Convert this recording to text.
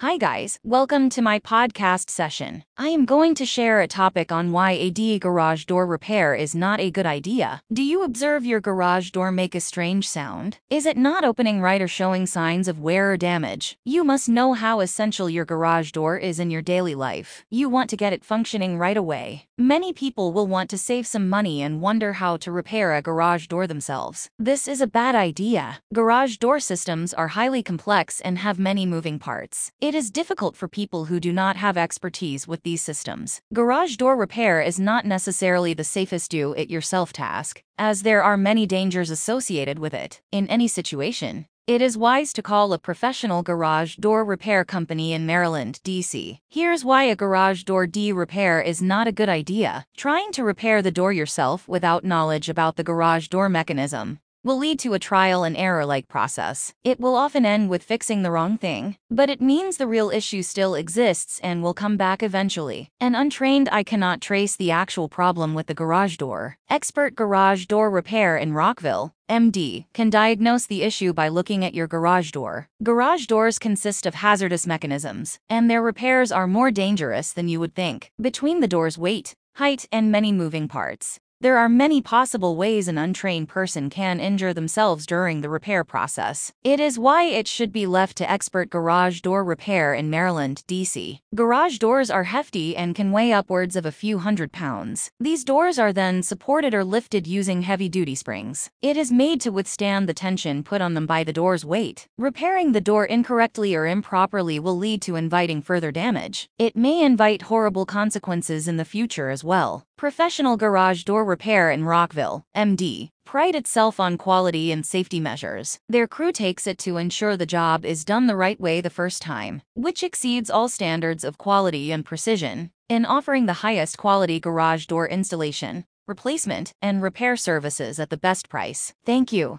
Hi, guys. Welcome to my podcast session. I am going to share a topic on why a garage door repair is not a good idea. Do you observe your garage door make a strange sound? Is it not opening right or showing signs of wear or damage? You must know how essential your garage door is in your daily life. You want to get it functioning right away. Many people will want to save some money and wonder how to repair a garage door themselves. This is a bad idea. Garage door systems are highly complex and have many moving parts. It is difficult for people who do not have expertise with these systems. Garage door repair is not necessarily the safest do-it-yourself task, as there are many dangers associated with it. In any situation, it is wise to call a professional garage door repair company in Maryland, D.C. Here's why a garage door D repair is not a good idea. Trying to repair the door yourself without knowledge about the garage door mechanism will lead to a trial and error like process. It will often end with fixing the wrong thing, but it means the real issue still exists and will come back eventually. An untrained eye cannot trace the actual problem with the garage door. Expert Garage Door Repair in Rockville, MD, can diagnose the issue by looking at your garage door. Garage doors consist of hazardous mechanisms, and their repairs are more dangerous than you would think. Between the door's weight, height, and many moving parts, there are many possible ways an untrained person can injure themselves during the repair process. It is why it should be left to expert garage door repair in Maryland, D.C. Garage doors are hefty and can weigh upwards of a few hundred pounds. These doors are then supported or lifted using heavy-duty springs. It is made to withstand the tension put on them by the door's weight. Repairing the door incorrectly or improperly will lead to inviting further damage. It may invite horrible consequences in the future as well. Professional Garage Door Repair in Rockville, MD, pride itself on quality and safety measures. Their crew takes it to ensure the job is done the right way the first time, which exceeds all standards of quality and precision, in offering the highest quality garage door installation, replacement, and repair services at the best price. Thank you.